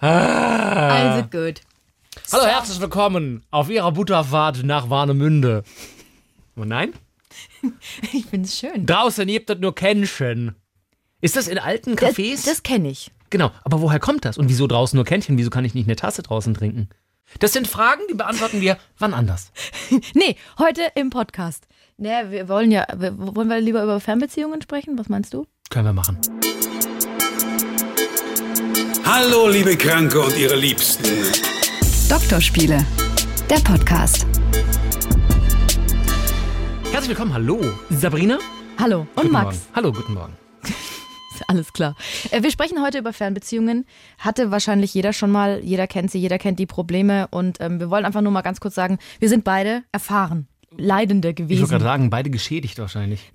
Ah. Also gut. Hallo, herzlich willkommen auf Ihrer Butterfahrt nach Warnemünde. Oh nein? Ich finde es schön. Draußen gibt es nur Kännchen. Ist das in alten Cafés? Das, das kenne ich. genau, aber woher kommt das? Und wieso draußen nur Kännchen? Wieso kann ich nicht eine Tasse draußen trinken? Das sind Fragen, die beantworten wir wann anders. Nee, heute im Podcast. Nee, wir wollen ja, wollen wir lieber über Fernbeziehungen sprechen? Was meinst du? Können wir machen. Hallo, liebe Kranke und ihre Liebsten. Doktorspiele, der Podcast. Herzlich willkommen, hallo. Sabrina? Hallo. Und Guten Max. Morgen. Hallo, guten Morgen. Alles klar. Äh, Wir sprechen heute über Fernbeziehungen. Hatte wahrscheinlich jeder schon mal. Jeder kennt sie, jeder kennt die Probleme. Und ähm, wir wollen einfach nur mal ganz kurz sagen, wir sind beide erfahren. Leidende Ich wollte gerade gewesen. sagen, beide geschädigt wahrscheinlich.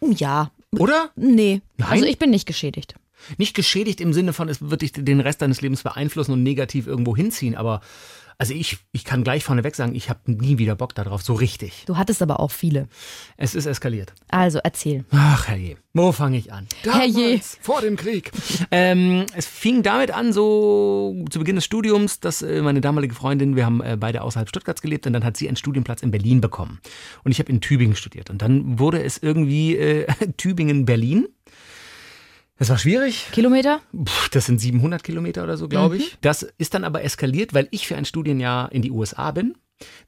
Ja. Oder? Nee. Nein? Also ich bin nicht geschädigt. Nicht geschädigt im Sinne von, es wird dich den Rest deines Lebens beeinflussen und negativ irgendwo hinziehen, aber also ich, ich kann gleich vorneweg sagen, ich habe nie wieder Bock darauf, so richtig. Du hattest aber auch viele. Es ist eskaliert. Also erzähl. Ach, herrje. Wo fange ich an? Herrje. Damals, Vor dem Krieg. ähm, es fing damit an, so zu Beginn des Studiums, dass äh, meine damalige Freundin, wir haben äh, beide außerhalb Stuttgarts gelebt und dann hat sie einen Studienplatz in Berlin bekommen. Und ich habe in Tübingen studiert. Und dann wurde es irgendwie äh, Tübingen-Berlin. Das war schwierig. Kilometer? Puh, das sind 700 Kilometer oder so, glaube ich. Das ist dann aber eskaliert, weil ich für ein Studienjahr in die USA bin.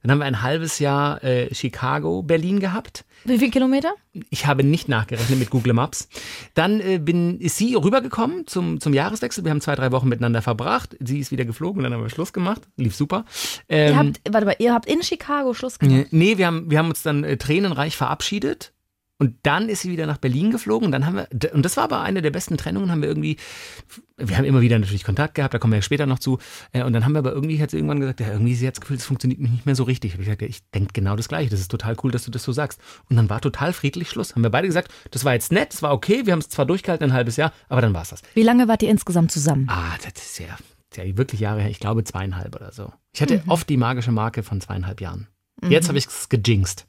Dann haben wir ein halbes Jahr äh, Chicago, Berlin gehabt. Wie viel Kilometer? Ich habe nicht nachgerechnet mit Google Maps. Dann äh, bin, ist sie rübergekommen zum, zum Jahreswechsel. Wir haben zwei, drei Wochen miteinander verbracht. Sie ist wieder geflogen, dann haben wir Schluss gemacht. Lief super. Ähm, Ihr habt, warte mal, ihr habt in Chicago Schluss gemacht. Nee, wir haben, wir haben uns dann äh, tränenreich verabschiedet. Und dann ist sie wieder nach Berlin geflogen. Und dann haben wir, und das war aber eine der besten Trennungen, haben wir irgendwie, wir haben immer wieder natürlich Kontakt gehabt, da kommen wir ja später noch zu. Äh, Und dann haben wir aber irgendwie, hat sie irgendwann gesagt, ja, irgendwie sie jetzt gefühlt, es funktioniert nicht mehr so richtig. Hab ich gesagt, ja, ich denke genau das Gleiche. Das ist total cool, dass du das so sagst. Und dann war total friedlich Schluss. Haben wir beide gesagt, das war jetzt nett, das war okay, wir haben es zwar durchgehalten ein halbes Jahr, aber dann war es das. Wie lange wart ihr insgesamt zusammen? Ah, das ist ja, das ist ja wirklich Jahre her. Ich glaube zweieinhalb oder so. Ich hatte oft die magische Marke von zweieinhalb Jahren. Jetzt habe ich es gejinxt.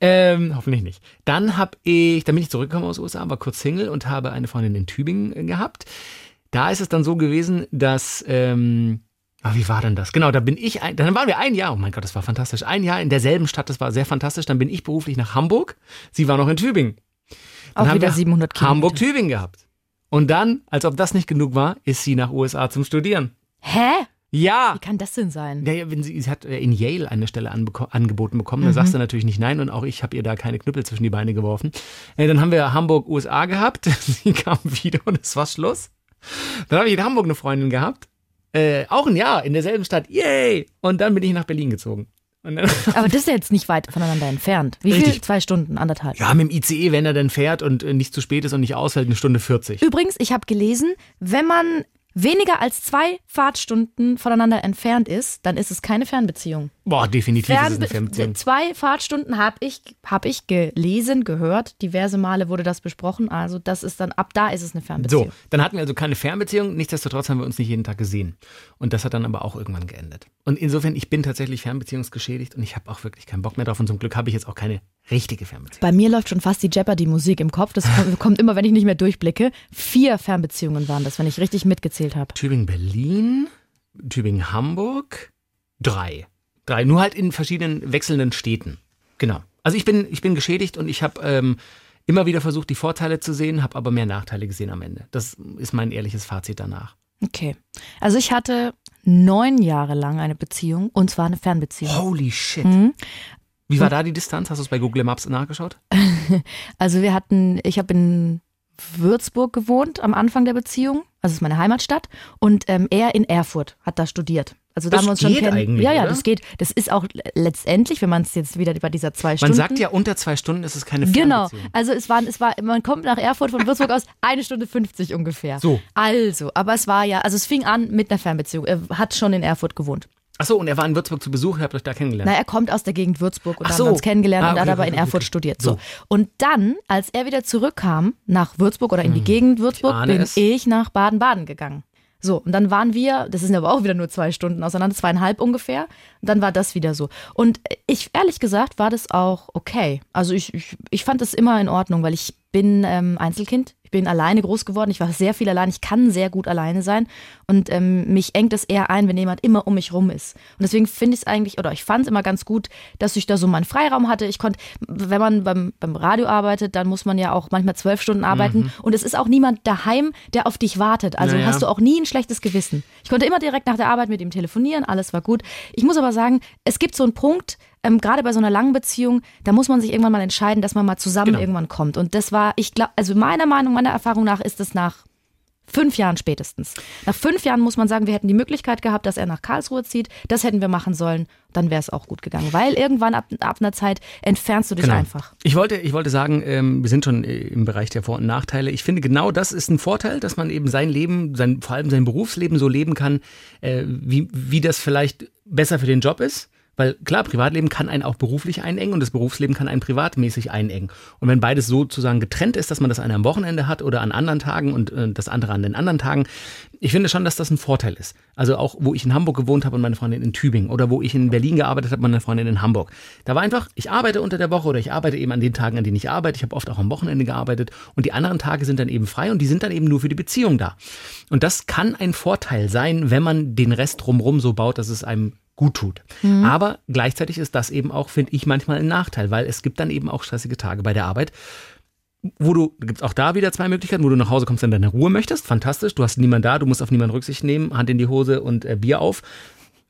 Ähm, hoffentlich nicht. Dann habe ich, dann bin ich zurückgekommen aus den USA, war kurz Single und habe eine Freundin in Tübingen äh, gehabt. Da ist es dann so gewesen, dass, ähm, ah, wie war denn das? Genau, da bin ich, ein, dann waren wir ein Jahr, oh mein Gott, das war fantastisch. Ein Jahr in derselben Stadt, das war sehr fantastisch. Dann bin ich beruflich nach Hamburg. Sie war noch in Tübingen. Dann Auch haben wieder wir 700 Kilometer. Hamburg-Tübingen gehabt. Und dann, als ob das nicht genug war, ist sie nach USA zum Studieren. Hä? Ja. Wie kann das denn sein? Ja, ja, wenn sie, sie hat äh, in Yale eine Stelle angeboten bekommen, da sagst du natürlich nicht nein und auch ich habe ihr da keine Knüppel zwischen die Beine geworfen. Äh, dann haben wir Hamburg, USA gehabt, sie kam wieder und es war Schluss. Dann habe ich in Hamburg eine Freundin gehabt, äh, auch ein Jahr in derselben Stadt, yay! Und dann bin ich nach Berlin gezogen. Aber das ist ja jetzt nicht weit voneinander entfernt. Wie viel? Richtig. Zwei Stunden, anderthalb. ja, mit dem ICE, wenn er dann fährt und äh, nicht zu spät ist und nicht ausfällt, eine Stunde 40. Übrigens, ich habe gelesen, wenn man weniger als zwei Fahrtstunden voneinander entfernt ist, dann ist es keine Fernbeziehung. Boah, definitiv ist es eine Fernbe Fernbeziehung. zwei Fahrtstunden habe ich, hab ich gelesen, gehört. Diverse Male wurde das besprochen. Also das ist dann, ab da ist es eine Fernbeziehung. So, dann hatten wir also keine Fernbeziehung, nichtsdestotrotz haben wir uns nicht jeden Tag gesehen. Und das hat dann aber auch irgendwann geendet. Und insofern, ich bin tatsächlich fernbeziehungsgeschädigt und ich habe auch wirklich keinen Bock mehr drauf. Und zum Glück habe ich jetzt auch keine richtige Fernbeziehung. Bei mir läuft schon fast die Jeopardy-Musik im Kopf. Das kommt- immer, wenn ich nicht mehr durchblicke. Vier Fernbeziehungen waren das, wenn ich richtig mitgezählt habe. Tübingen-Berlin, Tübingen-Hamburg, drei. Drei, nur halt in verschiedenen wechselnden Städten. Genau. Also ich bin, ich bin geschädigt und ich habe ähm, immer wieder versucht, die Vorteile zu sehen, habe aber mehr Nachteile gesehen am Ende. Das ist mein ehrliches Fazit danach. Okay. Also ich hatte neun Jahre lang eine Beziehung und zwar eine Fernbeziehung. Holy shit. Mhm. Wie war da die Distanz? Hast du es bei Google Maps nachgeschaut? Also wir hatten, ich habe in Würzburg gewohnt am Anfang der Beziehung, also es ist meine Heimatstadt, und ähm, er in Erfurt hat da studiert. Also da Das haben wir uns schon kennen. eigentlich, Ja, ja, oder? das geht. Das ist auch letztendlich, wenn man es jetzt wieder bei dieser zwei Man Stunden. sagt ja, unter zwei Stunden ist es keine Genau, also es war, es war, man kommt nach Erfurt von Würzburg aus eine Stunde 50 ungefähr. So. Also, aber es war ja, also es fing an mit einer Fernbeziehung. Er hat schon in Erfurt gewohnt. Achso, und er war in Würzburg zu Besuch, ihr habt euch da kennengelernt. Na, er kommt aus der Gegend Würzburg und Ach so. haben wir uns kennengelernt Ah, und er hat okay, aber in okay, Erfurt okay. studiert. So. So. Und dann, als er wieder zurückkam nach Würzburg oder in die Gegend Würzburg, ahne bin es. ich nach Baden-Baden gegangen. So, und dann waren wir, das sind aber auch wieder nur zwei Stunden auseinander, zweieinhalb ungefähr. Und dann war das wieder so. Und ich, ehrlich gesagt, war das auch okay. Also ich, ich, ich fand das immer in Ordnung, weil ich bin ähm, Einzelkind. Ich bin alleine groß geworden, ich war sehr viel allein, ich kann sehr gut alleine sein und ähm, mich engt es eher ein, wenn jemand immer um mich rum ist. Und deswegen finde ich es eigentlich, oder ich fand es immer ganz gut, dass ich da so meinen Freiraum hatte. Ich konnte, wenn man beim, beim Radio arbeitet, dann muss man ja auch manchmal zwölf Stunden arbeiten mhm. und es ist auch niemand daheim, der auf dich wartet. Also naja. hast du auch nie ein schlechtes Gewissen. Ich konnte immer direkt nach der Arbeit mit ihm telefonieren, alles war gut. Ich muss aber sagen, es gibt so einen Punkt, ähm, gerade bei so einer langen Beziehung, da muss man sich irgendwann mal entscheiden, dass man mal zusammen genau. irgendwann kommt. Und das war, ich glaube, also meiner Meinung, meiner Erfahrung nach ist es nach Fünf Jahren spätestens. Nach fünf Jahren muss man sagen, wir hätten die Möglichkeit gehabt, dass er nach Karlsruhe zieht. Das hätten wir machen sollen. Dann wäre es auch gut gegangen. Weil irgendwann ab, ab einer Zeit entfernst du dich genau. einfach. Ich wollte, ich wollte sagen, ähm, wir sind schon äh, im Bereich der Vor- und Nachteile. Ich finde, genau das ist ein Vorteil, dass man eben sein Leben, sein, vor allem sein Berufsleben so leben kann, äh, wie, wie das vielleicht besser für den Job ist. Weil klar, Privatleben kann einen auch beruflich einengen und das Berufsleben kann einen privatmäßig einengen. Und wenn beides sozusagen getrennt ist, dass man das eine am Wochenende hat oder an anderen Tagen und äh, das andere an den anderen Tagen, ich finde schon, dass das ein Vorteil ist. Also auch, wo ich in Hamburg gewohnt habe und meine Freundin in Tübingen oder wo ich in Berlin gearbeitet habe und meine Freundin in Hamburg. Da war einfach, ich arbeite unter der Woche oder ich arbeite eben an den Tagen, an denen ich arbeite. Ich habe oft auch am Wochenende gearbeitet und die anderen Tage sind dann eben frei und die sind dann eben nur für die Beziehung da. Und das kann ein Vorteil sein, wenn man den Rest drumherum so baut, dass es einem gut tut. Mhm. Aber gleichzeitig ist das eben auch, finde ich, manchmal ein Nachteil, weil es gibt dann eben auch stressige Tage bei der Arbeit, wo du, gibt es auch da wieder zwei Möglichkeiten, wo du nach Hause kommst und deine Ruhe möchtest. Fantastisch, du hast niemanden da, du musst auf niemanden Rücksicht nehmen, Hand in die Hose und äh, Bier auf.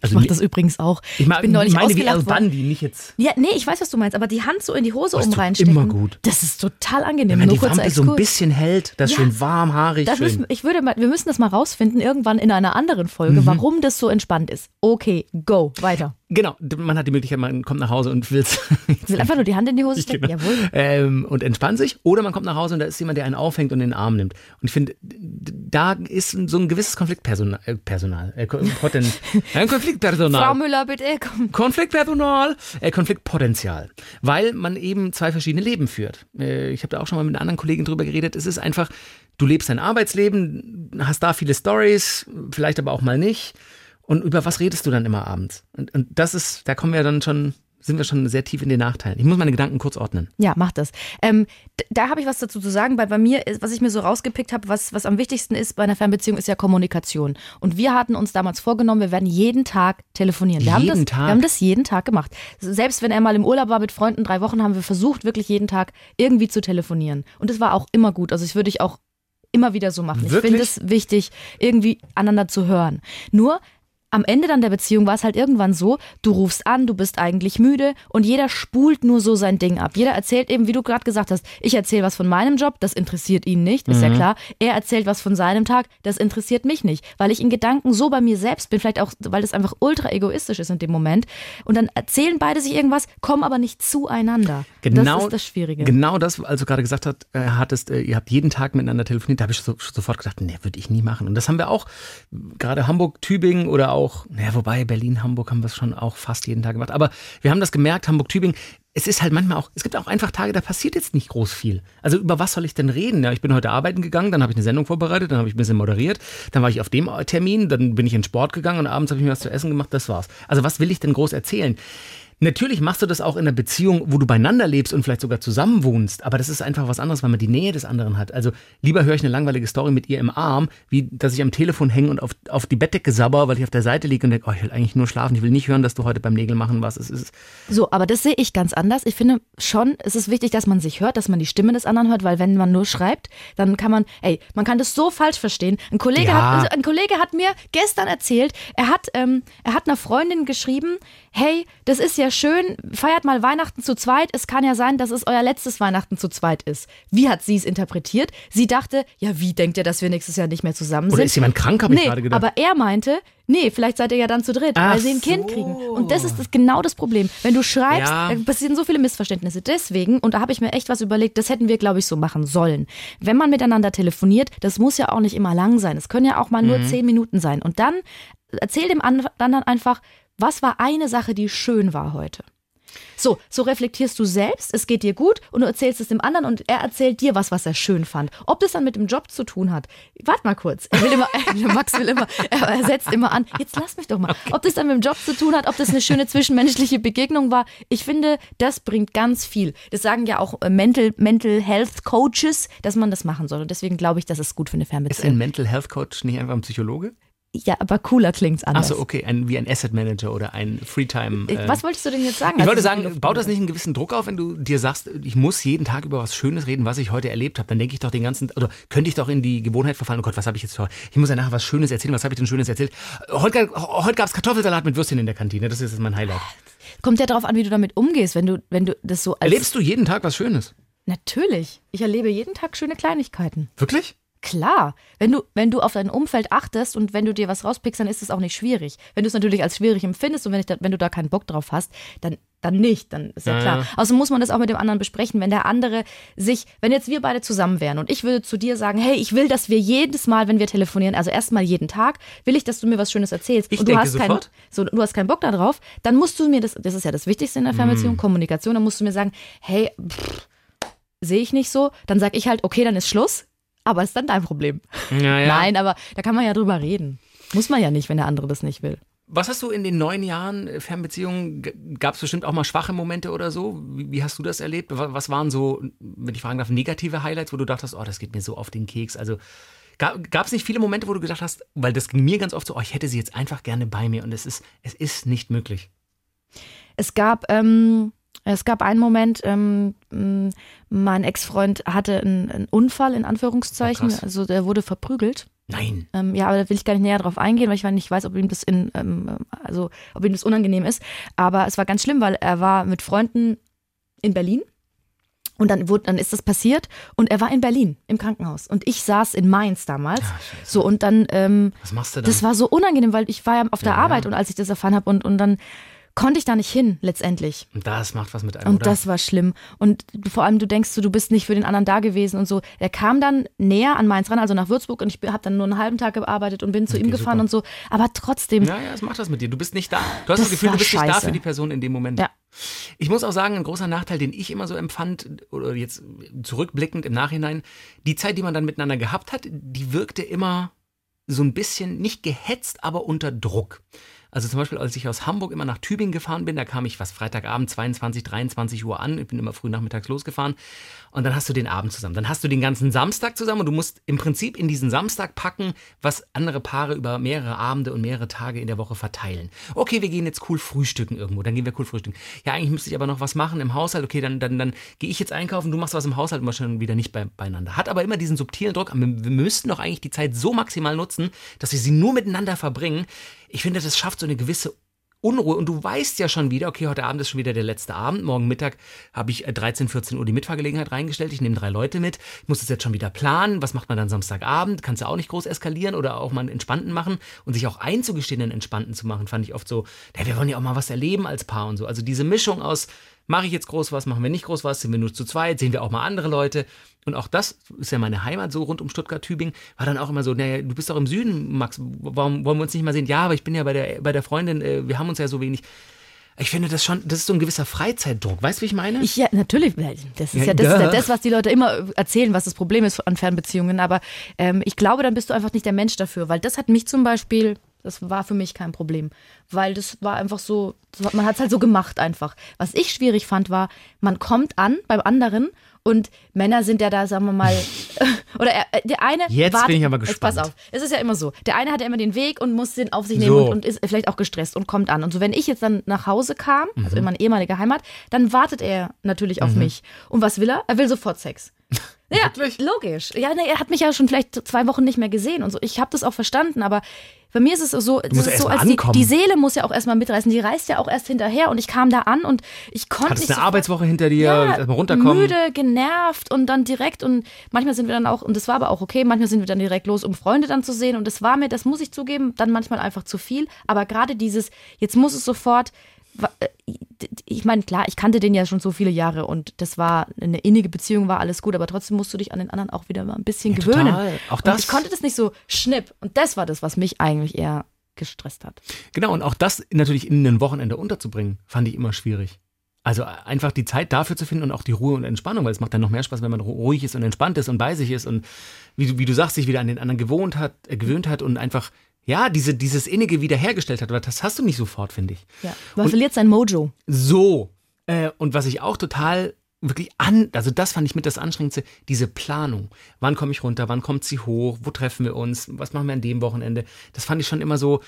Also ich mache das übrigens auch. Ich, ich bin neulich meine wie El Bandi, nicht jetzt. Ja, nee, ich weiß, was du meinst, aber die Hand so in die Hose um reinstecken. immer gut. Das ist total angenehm. Wenn man die Wampe so ein bisschen hält, das ist ja, schön warm, haarig. Das schön. Müssen, ich würde mal, wir müssen das mal rausfinden, irgendwann in einer anderen Folge, mhm. warum das so entspannt ist. Okay, go, weiter. Genau, man hat die Möglichkeit, man kommt nach Hause und will will einfach nur die Hand in die Hose stecken. Genau. Jawohl. Ähm, und entspannt sich. Oder man kommt nach Hause und da ist jemand, der einen aufhängt und in den Arm nimmt. Und ich finde, da ist so ein gewisses Konfliktpersonal, äh, Personal, äh, ein Konfliktpersonal. Frau Müller, bitte komm. Konfliktpersonal, äh, Konfliktpotenzial. Weil man eben zwei verschiedene Leben führt. Äh, ich habe da auch schon mal mit einer anderen Kollegin drüber geredet. Es ist einfach, du lebst dein Arbeitsleben, hast da viele Stories, vielleicht aber auch mal nicht. Und über was redest du dann immer abends? Und, und das ist, da kommen wir dann schon sind wir schon sehr tief in den Nachteilen. Ich muss meine Gedanken kurz ordnen. Ja, mach das. Ähm, da habe ich was dazu zu sagen, weil bei mir, was ich mir so rausgepickt habe, was, was am wichtigsten ist bei einer Fernbeziehung, ist ja Kommunikation. Und wir hatten uns damals vorgenommen, wir werden jeden Tag telefonieren. Wir, jeden haben, das, Tag? wir haben das jeden Tag gemacht. Selbst wenn er mal im Urlaub war mit Freunden, drei Wochen, haben wir versucht, wirklich jeden Tag irgendwie zu telefonieren. Und es war auch immer gut. Also ich würde ich auch immer wieder so machen. Wirklich? Ich finde es wichtig, irgendwie aneinander zu hören. Nur am Ende dann der Beziehung war es halt irgendwann so, du rufst an, du bist eigentlich müde und jeder spult nur so sein Ding ab. Jeder erzählt eben, wie du gerade gesagt hast, ich erzähle was von meinem Job, das interessiert ihn nicht, ist mhm. ja klar. Er erzählt was von seinem Tag, das interessiert mich nicht, weil ich in Gedanken so bei mir selbst bin, vielleicht auch, weil das einfach ultra egoistisch ist in dem Moment. Und dann erzählen beide sich irgendwas, kommen aber nicht zueinander. Genau, das ist das Schwierige. Genau das, als du gerade gesagt hast, äh, hattest, äh, ihr habt jeden Tag miteinander telefoniert, da habe ich so, sofort gedacht, nee, würde ich nie machen. Und das haben wir auch, gerade Hamburg, Tübingen oder auch auch, naja, wobei Berlin, Hamburg haben wir es schon auch fast jeden Tag gemacht. Aber wir haben das gemerkt, Hamburg, Tübingen, es ist halt manchmal auch, es gibt auch einfach Tage, da passiert jetzt nicht groß viel. Also über was soll ich denn reden? Ja, ich bin heute arbeiten gegangen, dann habe ich eine Sendung vorbereitet, dann habe ich ein bisschen moderiert, dann war ich auf dem Termin, dann bin ich in Sport gegangen und abends habe ich mir was zu essen gemacht, das war's. Also was will ich denn groß erzählen? Natürlich machst du das auch in einer Beziehung, wo du beieinander lebst und vielleicht sogar zusammen wohnst, aber das ist einfach was anderes, weil man die Nähe des anderen hat. Also lieber höre ich eine langweilige Story mit ihr im Arm, wie dass ich am Telefon hänge und auf, auf die Bettdecke sabber, weil ich auf der Seite liege und denke, oh, ich will eigentlich nur schlafen, ich will nicht hören, dass du heute beim Nägel machen warst. Es ist so, aber das sehe ich ganz anders. Ich finde schon, es ist wichtig, dass man sich hört, dass man die Stimme des anderen hört, weil wenn man nur schreibt, dann kann man, ey, man kann das so falsch verstehen. Ein Kollege, ja. hat, ein Kollege hat mir gestern erzählt, er hat, ähm, er hat einer Freundin geschrieben, hey, das ist ja schön, feiert mal Weihnachten zu zweit. Es kann ja sein, dass es euer letztes Weihnachten zu zweit ist. Wie hat sie es interpretiert? Sie dachte, ja, wie denkt ihr, dass wir nächstes Jahr nicht mehr zusammen sind? Oder ist jemand krank, habe nee, ich gerade gedacht. Aber er meinte, nee, vielleicht seid ihr ja dann zu dritt, Ach weil sie ein so. Kind kriegen. Und das ist das, genau das Problem. Wenn du schreibst, ja. passieren so viele Missverständnisse. Deswegen, und da habe ich mir echt was überlegt, das hätten wir, glaube ich, so machen sollen. Wenn man miteinander telefoniert, das muss ja auch nicht immer lang sein. Es können ja auch mal mhm. nur zehn Minuten sein. Und dann erzähl dem anderen einfach, was war eine Sache, die schön war heute? So, so reflektierst du selbst, es geht dir gut und du erzählst es dem anderen und er erzählt dir was, was er schön fand. Ob das dann mit dem Job zu tun hat, warte mal kurz. Er will immer, Max will immer, er, setzt immer an, jetzt lass mich doch mal. Ob das dann mit dem Job zu tun hat, ob das eine schöne zwischenmenschliche Begegnung war, ich finde, das bringt ganz viel. Das sagen ja auch äh, Mental, Mental Health Coaches, dass man das machen soll. Und deswegen glaube ich, das ist gut für eine Ist ein Fernbeziehung. Mental Health Coach nicht einfach ein Psychologe? Ja, aber cooler klingt's anders. Achso, okay, ein, wie ein Asset Manager oder ein Freetime. Ich- äh, Was wolltest du denn jetzt sagen? Ich als wollte sagen, baut das nicht einen gewissen Druck auf, wenn du dir sagst, ich muss jeden Tag über was Schönes reden, was ich heute erlebt habe? Dann denke ich doch den ganzen, oder könnte ich doch in die Gewohnheit verfallen, oh Gott, was habe ich jetzt für, ich muss ja nachher was Schönes erzählen, was habe ich denn Schönes erzählt? Heute, heute gab es Kartoffelsalat mit Würstchen in der Kantine, das ist jetzt mein Highlight. Kommt ja darauf an, wie du damit umgehst, wenn du, wenn du das so als. Erlebst du jeden Tag was Schönes? Natürlich. Ich erlebe jeden Tag schöne Kleinigkeiten. Wirklich? Klar. Wenn du, wenn du auf dein Umfeld achtest und wenn du dir was rauspickst, dann ist es auch nicht schwierig. Wenn du es natürlich als schwierig empfindest und wenn, ich da, wenn du da keinen Bock drauf hast, dann, dann nicht. Dann ist ja, Ja, klar. ja. Außerdem muss man das auch mit dem anderen besprechen. Wenn der andere sich, wenn jetzt wir beide zusammen wären und ich würde zu dir sagen, hey, ich will, dass wir jedes Mal, wenn wir telefonieren, also erstmal jeden Tag, will ich, dass du mir was Schönes erzählst. Ich und du hast keinen, sofort. so, du hast keinen Bock darauf, dann musst du mir das, das ist ja das Wichtigste in der Mhm. Fernbeziehung, Kommunikation, dann musst du mir sagen, hey, pff, sehe ich nicht so, dann sag ich halt, okay, dann ist Schluss, aber ist dann dein Problem. Ja, ja. Nein, aber da kann man ja drüber reden. Muss man ja nicht, wenn der andere das nicht will. Was hast du in den neun Jahren äh, Fernbeziehungen, gab es bestimmt auch mal schwache Momente oder so? Wie, wie hast du das erlebt? Wa- Was waren so, wenn ich fragen darf, negative Highlights, wo du dachtest, oh, das geht mir so auf den Keks? Also gab es nicht viele Momente, wo du gedacht hast, weil das ging mir ganz oft so, oh, ich hätte sie jetzt einfach gerne bei mir und es ist, es ist nicht möglich. Es gab, ähm, es gab einen Moment, ähm, mein Ex-Freund hatte einen, einen Unfall, in Anführungszeichen. Oh, also der wurde verprügelt. Nein. Ähm, ja, aber da will ich gar nicht näher drauf eingehen, weil ich nicht weiß, ob ihm das in, ähm, also ob ihm das unangenehm ist. Aber es war ganz schlimm, weil er war mit Freunden in Berlin. Und dann, wurde, dann ist das passiert und er war in Berlin im Krankenhaus und ich saß in Mainz damals. so und dann, ähm, Was machst du dann? das war so unangenehm, weil ich war ja auf der Ja, Arbeit ja. und als ich das erfahren habe und, und dann konnte ich da nicht hin letztendlich. und das macht was mit einem, Und oder? das war schlimm. Und vor allem, du denkst so, du bist nicht für den anderen da gewesen und so. Er kam dann näher an Mainz ran, also nach Würzburg und ich habe dann nur einen halben Tag gearbeitet und bin zu Okay, ihm gefahren super. und so. Aber trotzdem, Ja, ja, es macht das mit dir. Du bist nicht da. Du hast das, Das Gefühl, du bist nicht da scheiße. für die Person in dem Moment. Ja. Ich muss auch sagen, ein großer Nachteil, den ich immer so empfand, oder jetzt zurückblickend im Nachhinein, die Zeit, die man dann miteinander gehabt hat, die wirkte immer so ein bisschen nicht gehetzt, aber unter Druck. Also zum Beispiel, als ich aus Hamburg immer nach Tübingen gefahren bin, da kam ich was Freitagabend 22, 23 Uhr an. Ich bin immer früh nachmittags losgefahren. Und dann hast du den Abend zusammen. Dann hast du den ganzen Samstag zusammen und du musst im Prinzip in diesen Samstag packen, was andere Paare über mehrere Abende und mehrere Tage in der Woche verteilen. Okay, wir gehen jetzt cool frühstücken irgendwo. Dann gehen wir cool frühstücken. Ja, eigentlich müsste ich aber noch was machen im Haushalt. Okay, dann, dann, dann gehe ich jetzt einkaufen, du machst was im Haushalt und wir schon wieder nicht bei, beieinander. Hat aber immer diesen subtilen Druck. Wir, wir müssten doch eigentlich die Zeit so maximal nutzen, dass wir sie nur miteinander verbringen. Ich finde, das schafft so eine gewisse Unruhe und du weißt ja schon wieder, okay, heute Abend ist schon wieder der letzte Abend. Morgen Mittag habe ich äh, 13, 14 Uhr die Mitfahrgelegenheit reingestellt. Ich nehme drei Leute mit. Ich muss das jetzt schon wieder planen. Was macht man dann Samstagabend? Kannst du auch nicht groß eskalieren oder auch mal einen entspannten machen und sich auch einzugestehen, einen entspannten zu machen, fand ich oft so, ja, wir wollen ja auch mal was erleben als Paar und so. Also diese Mischung aus, mache ich jetzt groß was, machen wir nicht groß was, sind wir nur zu zweit, sehen wir auch mal andere Leute. Und auch das ist ja meine Heimat, so rund um Stuttgart-Tübingen, war dann auch immer so, naja, du bist doch im Süden, Max, warum wollen wir uns nicht mal sehen? Ja, aber ich bin ja bei der, bei der Freundin, äh, wir haben uns ja so wenig. Ich finde das schon, das ist so ein gewisser Freizeitdruck. Weißt du, wie ich meine? Ich, ja, natürlich, das ist Ja, das, ist ja das, was die Leute immer erzählen, was das Problem ist an Fernbeziehungen. Aber ähm, ich glaube, dann bist du einfach nicht der Mensch dafür, weil das hat mich zum Beispiel, das war für mich kein Problem, weil das war einfach so, man hat es halt so gemacht einfach. Was ich schwierig fand, war, man kommt an beim anderen und Männer sind ja da, sagen wir mal, oder er, äh, der eine. Jetzt wartet, bin ich aber Jetzt pass gespannt. auf. Es ist ja immer so. Der eine hat ja immer den Weg und muss den auf sich nehmen So. und, und ist vielleicht auch gestresst und kommt an. Und so, wenn ich jetzt dann nach Hause kam, Mhm. also in meine ehemalige Heimat, dann wartet er natürlich auf mich. Und was will er? Er will sofort Sex. Ja, Wirklich? logisch. Ja, nee, er hat mich ja schon vielleicht zwei Wochen nicht mehr gesehen und so. Ich habe das auch verstanden, aber bei mir ist es so, das ist so als die, die Seele muss ja auch erstmal mitreißen. Die reist ja auch erst hinterher und ich kam da an und ich konnte Hattest nicht eine sofort- Arbeitswoche hinter dir, ja, erstmal runterkommen. müde, genervt und dann direkt und manchmal sind wir dann auch, und das war aber auch okay, manchmal sind wir dann direkt los, um Freunde dann zu sehen und das war mir, das muss ich zugeben, dann manchmal einfach zu viel, aber gerade dieses, jetzt muss es sofort, ich meine, klar, ich kannte den ja schon so viele Jahre und das war eine innige Beziehung, war alles gut, aber trotzdem musst du dich an den anderen auch wieder mal ein bisschen Ja, gewöhnen. total. Auch Und das- ich konnte das nicht so schnipp und das war das, was mich eigentlich eher gestresst hat. Genau, und auch das natürlich in ein Wochenende unterzubringen, fand ich immer schwierig. Also einfach die Zeit dafür zu finden und auch die Ruhe und Entspannung, weil es macht dann noch mehr Spaß, wenn man ruhig ist und entspannt ist und bei sich ist und wie du, wie du sagst, sich wieder an den anderen gewohnt hat, äh, gewöhnt hat und einfach, ja, diese, dieses Innige wiederhergestellt hat. Aber das hast du nicht sofort, finde ich. Ja. Man verliert sein Mojo. So. Äh, und was ich auch total wirklich an, also das fand ich mit das Anstrengendste, diese Planung. Wann komme ich runter, wann kommt sie hoch, wo treffen wir uns, was machen wir an dem Wochenende? Das fand ich schon immer so,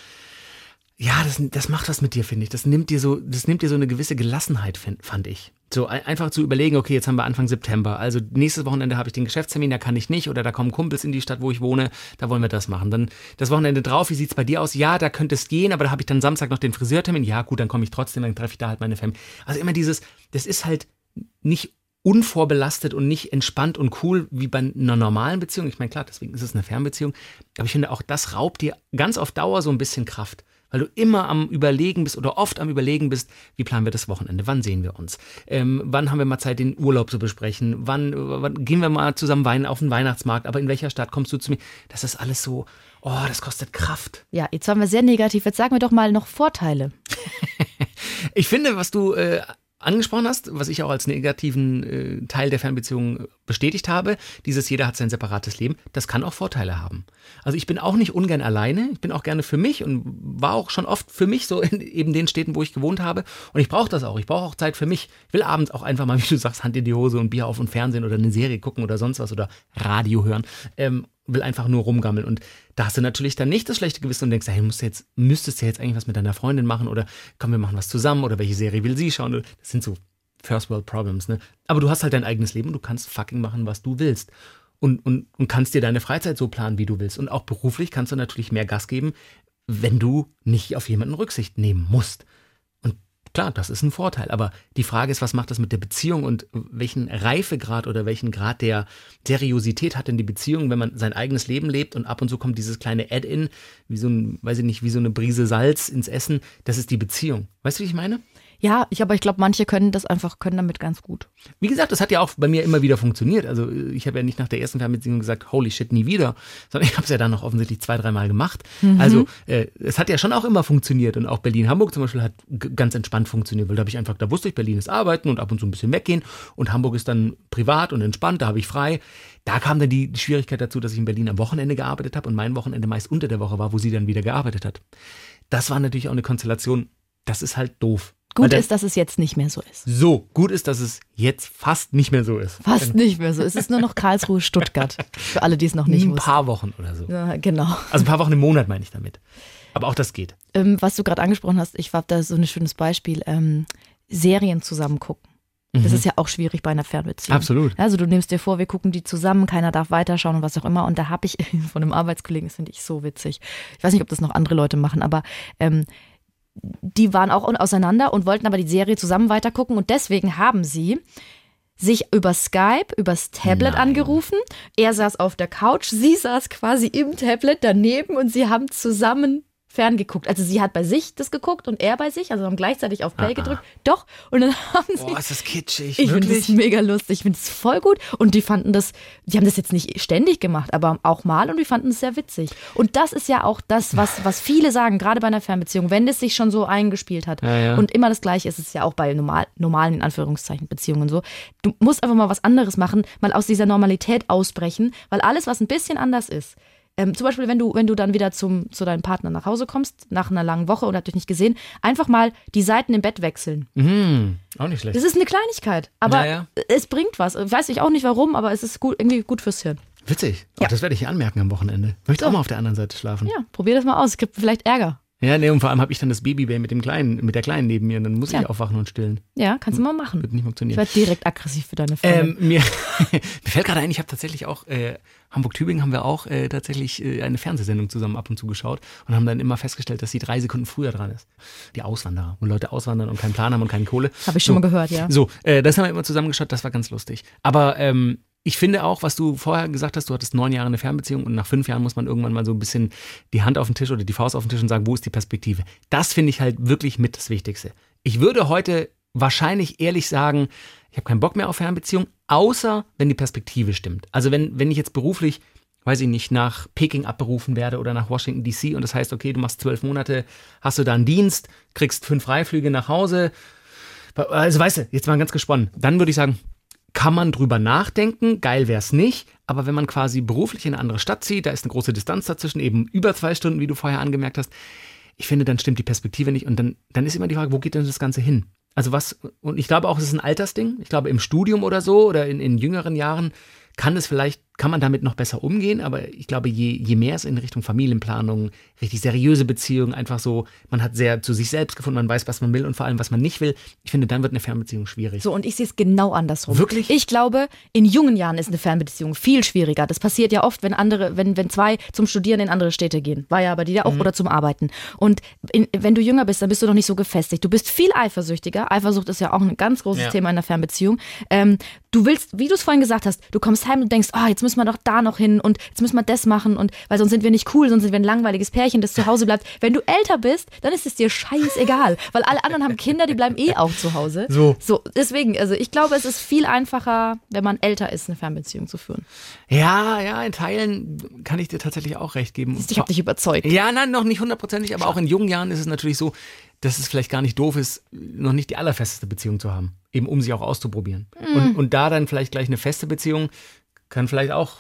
ja, das, das macht was mit dir, finde ich. Das nimmt dir so, das nimmt dir so eine gewisse Gelassenheit, find, fand ich. So ein- einfach zu überlegen, okay, jetzt haben wir Anfang September. Also nächstes Wochenende habe ich den Geschäftstermin, da kann ich nicht. Oder da kommen Kumpels in die Stadt, wo ich wohne, da wollen wir das machen. Dann das Wochenende drauf, wie sieht's bei dir aus? Ja, da könnte es gehen, aber da habe ich dann Samstag noch den Friseurtermin. Ja, gut, dann komme ich trotzdem, dann treffe ich da halt meine Family. Also immer dieses, das ist halt nicht unvorbelastet und nicht entspannt und cool wie bei einer normalen Beziehung. Ich meine, klar, deswegen ist es eine Fernbeziehung. Aber ich finde auch, das raubt dir ganz auf Dauer so ein bisschen Kraft. Weil du immer am Überlegen bist oder oft am Überlegen bist, wie planen wir das Wochenende, wann sehen wir uns, ähm, wann haben wir mal Zeit, den Urlaub zu besprechen, wann, wann gehen wir mal zusammen weinen auf den Weihnachtsmarkt, aber in welcher Stadt kommst du zu mir? Das ist alles so, oh, das kostet Kraft. Ja, jetzt waren wir sehr negativ. Jetzt sagen wir doch mal noch Vorteile. Ich finde, was du äh, angesprochen hast, was ich auch als negativen äh, Teil der Fernbeziehung bestätigt habe, dieses jeder hat sein separates Leben, das kann auch Vorteile haben. Also ich bin auch nicht ungern alleine, ich bin auch gerne für mich und war auch schon oft für mich so in eben den Städten, wo ich gewohnt habe und ich brauche das auch, ich brauche auch Zeit für mich. Ich will abends auch einfach mal, wie du sagst, Hand in die Hose und Bier auf und Fernsehen oder eine Serie gucken oder sonst was oder Radio hören. Ähm, will einfach nur rumgammeln. Und da hast du natürlich dann nicht das schlechte Gewissen und denkst, hey, musst jetzt, müsstest du jetzt eigentlich was mit deiner Freundin machen oder komm, wir machen was zusammen oder welche Serie will sie schauen? Das sind so First World Problems, ne? Aber du hast halt dein eigenes Leben und du kannst fucking machen, was du willst. Und, und, und kannst dir deine Freizeit so planen, wie du willst. Und auch beruflich kannst du natürlich mehr Gas geben, wenn du nicht auf jemanden Rücksicht nehmen musst. Klar, das ist ein Vorteil. Aber die Frage ist, was macht das mit der Beziehung und welchen Reifegrad oder welchen Grad der Seriosität hat denn die Beziehung, wenn man sein eigenes Leben lebt und ab und zu kommt dieses kleine Add-in, wie so ein, weiß ich nicht, wie so eine Brise Salz ins Essen. Das ist die Beziehung. Weißt du, wie ich meine? Ja, ich, aber ich glaube, manche können das einfach, können damit ganz gut. Wie gesagt, das hat ja auch bei mir immer wieder funktioniert. Also ich habe ja nicht nach der ersten Fernbeziehung gesagt, holy shit, nie wieder, sondern ich habe es ja dann noch offensichtlich zwei, dreimal gemacht. Also äh, es hat ja schon auch immer funktioniert und auch Berlin-Hamburg zum Beispiel hat ganz entspannt funktioniert, weil da habe ich einfach, da wusste ich, Berlin ist arbeiten und ab und zu ein bisschen weggehen und Hamburg ist dann privat und entspannt, da habe ich frei. Da kam dann die Schwierigkeit dazu, dass ich in Berlin am Wochenende gearbeitet habe und mein Wochenende meist unter der Woche war, wo sie dann wieder gearbeitet hat. Das war natürlich auch eine Konstellation, das ist halt doof. Gut ist, dass es jetzt nicht mehr so ist. so, gut ist, dass es jetzt fast nicht mehr so ist. Fast nicht mehr so. Es ist nur noch Karlsruhe, Stuttgart. Für alle, die es noch nicht ein wussten. paar Wochen oder so. Ja, genau. Also ein paar Wochen im Monat meine ich damit. Aber auch das geht. Ähm, was du gerade angesprochen hast, ich war da so ein schönes Beispiel. Ähm, Serien zusammen gucken. Das ist ja auch schwierig bei einer Fernbeziehung. Absolut. Also du nimmst dir vor, wir gucken die zusammen, keiner darf weiterschauen und was auch immer. Und da habe ich von einem Arbeitskollegen, das finde ich so witzig. Ich weiß nicht, ob das noch andere Leute machen, aber ähm, die waren auch auseinander und wollten aber die Serie zusammen weitergucken und deswegen haben sie sich über Skype, übers Tablet Nein. angerufen. Er saß auf der Couch, sie saß quasi im Tablet daneben und sie haben zusammen ferngeguckt. Also sie hat bei sich das geguckt und er bei sich, also haben gleichzeitig auf Play Ah, ah. gedrückt. Doch, und dann haben sie Boah, ist das kitschig. ich finde das Wirklich? mega lustig. Ich finde es voll gut. Und die fanden das, die haben das jetzt nicht ständig gemacht, aber auch mal und die fanden es sehr witzig. Und das ist ja auch das, was, was viele sagen, gerade bei einer Fernbeziehung, wenn es sich schon so eingespielt hat. Ja, ja. Und immer das Gleiche ist es ja auch bei normal, normalen, in Anführungszeichen, Beziehungen so. Du musst einfach mal was anderes machen, mal aus dieser Normalität ausbrechen, weil alles, was ein bisschen anders ist, ähm, zum Beispiel, wenn du, wenn du dann wieder zum, zu deinem Partner nach Hause kommst, nach einer langen Woche und hat dich nicht gesehen, einfach mal die Seiten im Bett wechseln. Mhm, auch nicht schlecht. Das ist eine Kleinigkeit, aber Ja, ja. es bringt was. Weiß ich auch nicht warum, aber es ist gut, irgendwie gut fürs Hirn. Witzig. Ja. Auch das werde ich hier anmerken am Wochenende. Möchte So. auch mal auf der anderen Seite schlafen. Ja, probier das mal aus. Es gibt vielleicht Ärger. Ja, nee, und vor allem habe ich dann das Babybär mit dem Kleinen, mit der Kleinen neben mir und dann muss Ja. ich aufwachen und stillen. Ja, kannst du mal machen. Wird nicht Ich funktionieren. werde direkt aggressiv für deine Freundin. Ähm, mir, mir fällt gerade ein, ich habe tatsächlich auch, äh, Hamburg-Tübingen haben wir auch äh, tatsächlich äh, eine Fernsehsendung zusammen ab und zu geschaut und haben dann immer festgestellt, dass sie drei Sekunden früher dran ist. Die Auswanderer, wo Leute auswandern und keinen Plan haben und keine Kohle. Habe ich schon so. mal gehört, ja. So, äh, das haben wir immer zusammengeschaut, das war ganz lustig. Aber ähm, ich finde auch, was du vorher gesagt hast, du hattest neun Jahre eine Fernbeziehung und nach fünf Jahren muss man irgendwann mal so ein bisschen die Hand auf den Tisch oder die Faust auf den Tisch und sagen, wo ist die Perspektive? Das finde ich halt wirklich mit das Wichtigste. Ich würde heute wahrscheinlich ehrlich sagen, ich habe keinen Bock mehr auf Fernbeziehung, außer wenn die Perspektive stimmt. Also wenn, wenn ich jetzt beruflich weiß ich nicht, nach Peking abberufen werde oder nach Washington DC und das heißt, okay, du machst zwölf Monate, hast du da einen Dienst, kriegst fünf Freiflüge nach Hause, Also weißt du, jetzt mal ganz gesponnen. Dann würde ich sagen, kann man drüber nachdenken, geil wäre es nicht, aber wenn man quasi beruflich in eine andere Stadt zieht, da ist eine große Distanz dazwischen, eben über zwei Stunden, wie du vorher angemerkt hast, ich finde, dann stimmt die Perspektive nicht und dann, dann ist immer die Frage, wo geht denn das Ganze hin? Also was, und ich glaube auch, es ist ein Altersding. Ich glaube, im Studium oder so oder in, in jüngeren Jahren kann es vielleicht kann man damit noch besser umgehen, aber ich glaube, je, je mehr es in Richtung Familienplanung, richtig seriöse Beziehungen, einfach so, man hat sehr zu sich selbst gefunden, man weiß, was man will und vor allem, was man nicht will, ich finde, dann wird eine Fernbeziehung schwierig. So, und ich sehe es genau andersrum. Wirklich? Ich glaube, in jungen Jahren ist eine Fernbeziehung viel schwieriger. Das passiert ja oft, wenn andere, wenn, wenn zwei zum Studieren in andere Städte gehen. War ja bei dir auch, mhm. oder zum Arbeiten. Und in, wenn du jünger bist, dann bist du noch nicht so gefestigt. Du bist viel eifersüchtiger. Eifersucht ist ja auch ein ganz großes ja. Thema in der Fernbeziehung. Ähm, du willst, wie du es vorhin gesagt hast, du kommst heim und denkst, ah, oh, jetzt müssen wir doch da noch hin und jetzt müssen wir das machen und weil sonst sind wir nicht cool, sonst sind wir ein langweiliges Pärchen, das zu Hause bleibt. Wenn du älter bist, dann ist es dir scheißegal, weil alle anderen haben Kinder, die bleiben eh auch zu Hause. So. So, deswegen, also ich glaube, es ist viel einfacher, wenn man älter ist, eine Fernbeziehung zu führen. Ja, ja, in Teilen kann ich dir tatsächlich auch recht geben. Ich habe dich überzeugt. Ja, nein, noch nicht hundertprozentig, aber auch in jungen Jahren ist es natürlich so, dass es vielleicht gar nicht doof ist, noch nicht die allerfesteste Beziehung zu haben. Eben um sich auch auszuprobieren. Mhm. Und, und da dann vielleicht gleich eine feste Beziehung kann vielleicht auch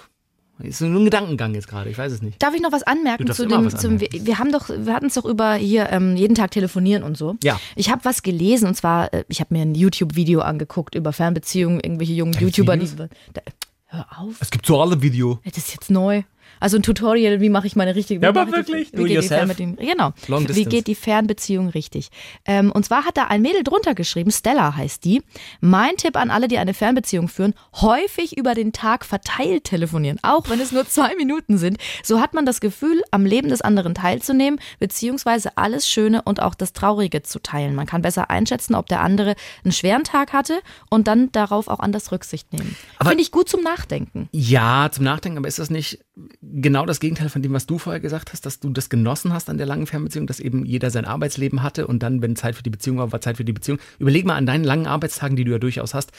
ist nur ein Gedankengang jetzt gerade, ich weiß es nicht. Darf ich noch was anmerken zu dem? Was zum, wir, wir, haben doch, wir hatten es doch über hier ähm, jeden Tag telefonieren und so. Ja. Ich habe was gelesen und zwar, äh, ich habe mir ein YouTube-Video angeguckt über Fernbeziehungen, irgendwelche jungen YouTuber, die. Da, hör auf. Es gibt so alle Video. Das ist jetzt neu. Also ein Tutorial, wie mache ich meine richtige Ja, aber wirklich, die, wie geht die Fernbeziehung, Genau. Long wie geht die Fernbeziehung richtig? Ähm, und zwar hat da ein Mädel drunter geschrieben, Stella heißt die. Mein Tipp an alle, die eine Fernbeziehung führen, häufig über den Tag verteilt telefonieren, auch wenn es nur zwei Minuten sind. So hat man das Gefühl, am Leben des anderen teilzunehmen, beziehungsweise alles Schöne und auch das Traurige zu teilen. Man kann besser einschätzen, ob der andere einen schweren Tag hatte und dann darauf auch anders Rücksicht nehmen. Finde ich gut zum Nachdenken. Ja, zum Nachdenken, aber ist das nicht genau das Gegenteil von dem, was du vorher gesagt hast, dass du das genossen hast an der langen Fernbeziehung, dass eben jeder sein Arbeitsleben hatte und dann, wenn Zeit für die Beziehung war, war Zeit für die Beziehung. Überleg mal an deinen langen Arbeitstagen, die du ja durchaus hast,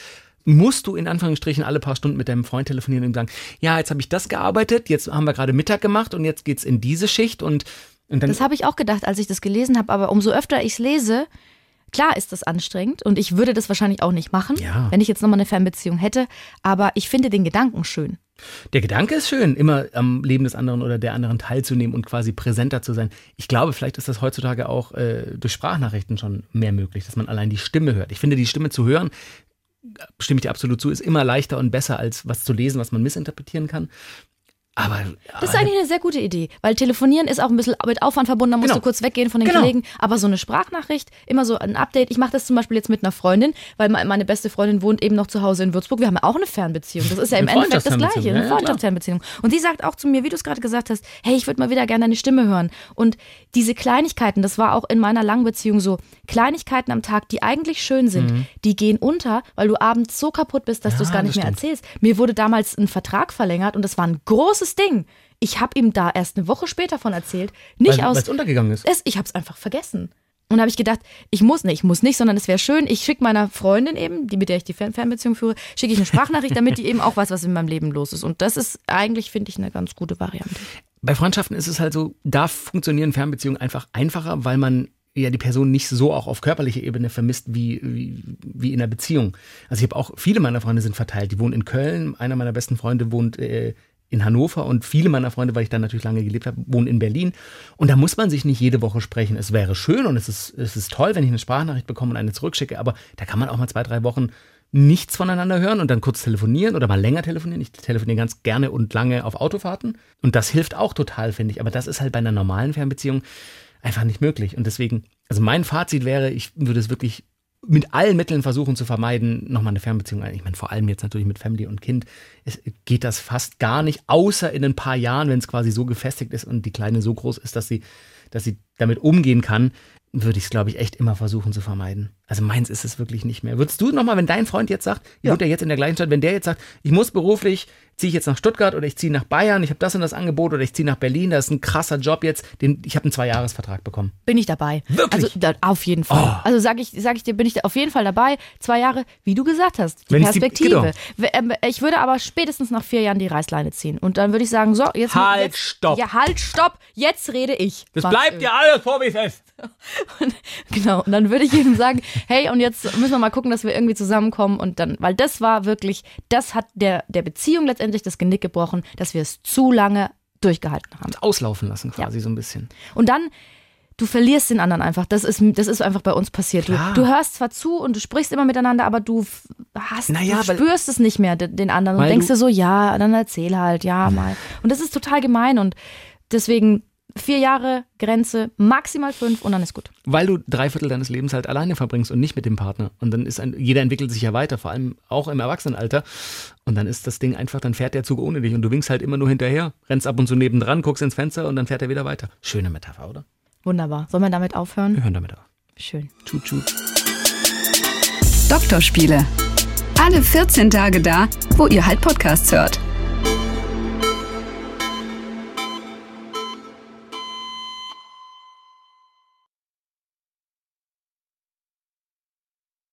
musst du in Anführungsstrichen alle paar Stunden mit deinem Freund telefonieren und sagen, ja, jetzt habe ich das gearbeitet, jetzt haben wir gerade Mittag gemacht und jetzt geht's in diese Schicht und, und dann. Das habe ich auch gedacht, als ich das gelesen habe, aber umso öfter ich es lese, Klar ist das anstrengend und ich würde das wahrscheinlich auch nicht machen, ja. wenn ich jetzt nochmal eine Fernbeziehung hätte, aber ich finde den Gedanken schön. Der Gedanke ist schön, immer am Leben des anderen oder der anderen teilzunehmen und quasi präsenter zu sein. Ich glaube, vielleicht ist das heutzutage auch äh, durch Sprachnachrichten schon mehr möglich, dass man allein die Stimme hört. Ich finde, die Stimme zu hören, stimme ich dir absolut zu, ist immer leichter und besser als was zu lesen, was man missinterpretieren kann. Aber, das ist eigentlich eine sehr gute Idee, weil telefonieren ist auch ein bisschen mit Aufwand verbunden, da musst genau. du kurz weggehen von den genau. Kollegen. Aber so eine Sprachnachricht, immer so ein Update. Ich mache das zum Beispiel jetzt mit einer Freundin, weil meine beste Freundin wohnt eben noch zu Hause in Würzburg. Wir haben ja auch eine Fernbeziehung. Das ist ja im Endeffekt das Gleiche, eine Freundschaftsfernbeziehung. Und sie sagt auch zu mir, wie du es gerade gesagt hast, hey, ich würde mal wieder gerne deine Stimme hören. Und diese Kleinigkeiten, das war auch in meiner langen Beziehung so, Kleinigkeiten am Tag, die eigentlich schön sind, mhm. die gehen unter, weil du abends so kaputt bist, dass ja, du es gar nicht mehr erzählst. Mir wurde damals ein Vertrag verlängert und das war ein großes großes Ding. Ich habe ihm da erst eine Woche später von erzählt. Nicht weil, aus. es untergegangen ist. Es, ich habe es einfach vergessen. Und habe ich gedacht, ich muss nicht, ich muss nicht, sondern es wäre schön, ich schicke meiner Freundin eben, die mit der ich die Fern Fernbeziehung führe, schicke ich eine Sprachnachricht, damit die eben auch weiß, was in meinem Leben los ist. Und das ist eigentlich, finde ich, eine ganz gute Variante. Bei Freundschaften ist es halt so, da funktionieren Fernbeziehungen einfach einfacher, weil man ja die Person nicht so auch auf körperlicher Ebene vermisst wie, wie, wie in einer Beziehung. Also ich habe auch, viele meiner Freunde sind verteilt. Die wohnen in Köln, einer meiner besten Freunde wohnt äh, in Hannover und viele meiner Freunde, weil ich da natürlich lange gelebt habe, wohnen in Berlin. Und da muss man sich nicht jede Woche sprechen. Es wäre schön und es ist, es ist toll, wenn ich eine Sprachnachricht bekomme und eine zurückschicke, aber da kann man auch mal zwei, drei Wochen nichts voneinander hören und dann kurz telefonieren oder mal länger telefonieren. Ich telefoniere ganz gerne und lange auf Autofahrten und das hilft auch total, finde ich. Aber das ist halt bei einer normalen Fernbeziehung einfach nicht möglich. Und deswegen, also mein Fazit wäre, ich würde es wirklich mit allen Mitteln versuchen zu vermeiden, nochmal eine Fernbeziehung. Ich meine, vor allem jetzt natürlich mit Family und Kind es geht das fast gar nicht, außer in ein paar Jahren, wenn es quasi so gefestigt ist und die Kleine so groß ist, dass sie, dass sie damit umgehen kann, würde ich es, glaube ich, echt immer versuchen zu vermeiden. Also meins ist es wirklich nicht mehr. Würdest du nochmal, wenn dein Freund jetzt sagt, ja. wohnt er jetzt in der gleichen Stadt, wenn der jetzt sagt, ich muss beruflich ziehe ich jetzt nach Stuttgart oder ich ziehe nach Bayern, ich habe das und das Angebot oder ich ziehe nach Berlin, das ist ein krasser Job jetzt. Den, ich habe einen Zweijahresvertrag bekommen. Bin ich dabei. Wirklich? Also da, auf jeden Fall. Oh. Also sage ich, sag ich dir, bin ich auf jeden Fall dabei. Zwei Jahre, wie du gesagt hast, die Wenn ich die- Perspektive. genau. Ähm, Ich würde aber spätestens nach vier Jahren die Reißleine ziehen. Und dann würde ich sagen, so, jetzt. Halt, jetzt, stopp. Ja, halt, stopp. Jetzt rede ich. Das Was bleibt ja alles vor, wie es ist. Genau, und dann würde ich ihm sagen, hey, und jetzt müssen wir mal gucken, dass wir irgendwie zusammenkommen und dann, weil das war wirklich, das hat der, der Beziehung letztendlich das Genick gebrochen, dass wir es zu lange durchgehalten haben. Auslaufen lassen quasi so ein bisschen. Und dann, du verlierst den anderen einfach. Das ist, das ist einfach bei uns passiert. Du, du hörst zwar zu und du sprichst immer miteinander, aber du hast, Naja, du spürst es nicht mehr, de- den anderen. Und denkst du- dir so, ja, dann erzähl halt, ja, mal. Und das ist total gemein und deswegen vier Jahre Grenze, maximal fünf und dann ist gut. Weil du drei Viertel deines Lebens halt alleine verbringst und nicht mit dem Partner. Und dann ist ein, jeder entwickelt sich ja weiter, vor allem auch im Erwachsenenalter. Und dann ist das Ding einfach, dann fährt der Zug ohne dich und du winkst halt immer nur hinterher, rennst ab und zu nebendran, guckst ins Fenster und dann fährt er wieder weiter. Schöne Metapher, oder? Wunderbar. Sollen wir damit aufhören? Wir hören damit auf. Schön. Tschut, tschut. Doktorspiele. Alle 14 Tage da, wo ihr halt Podcasts hört.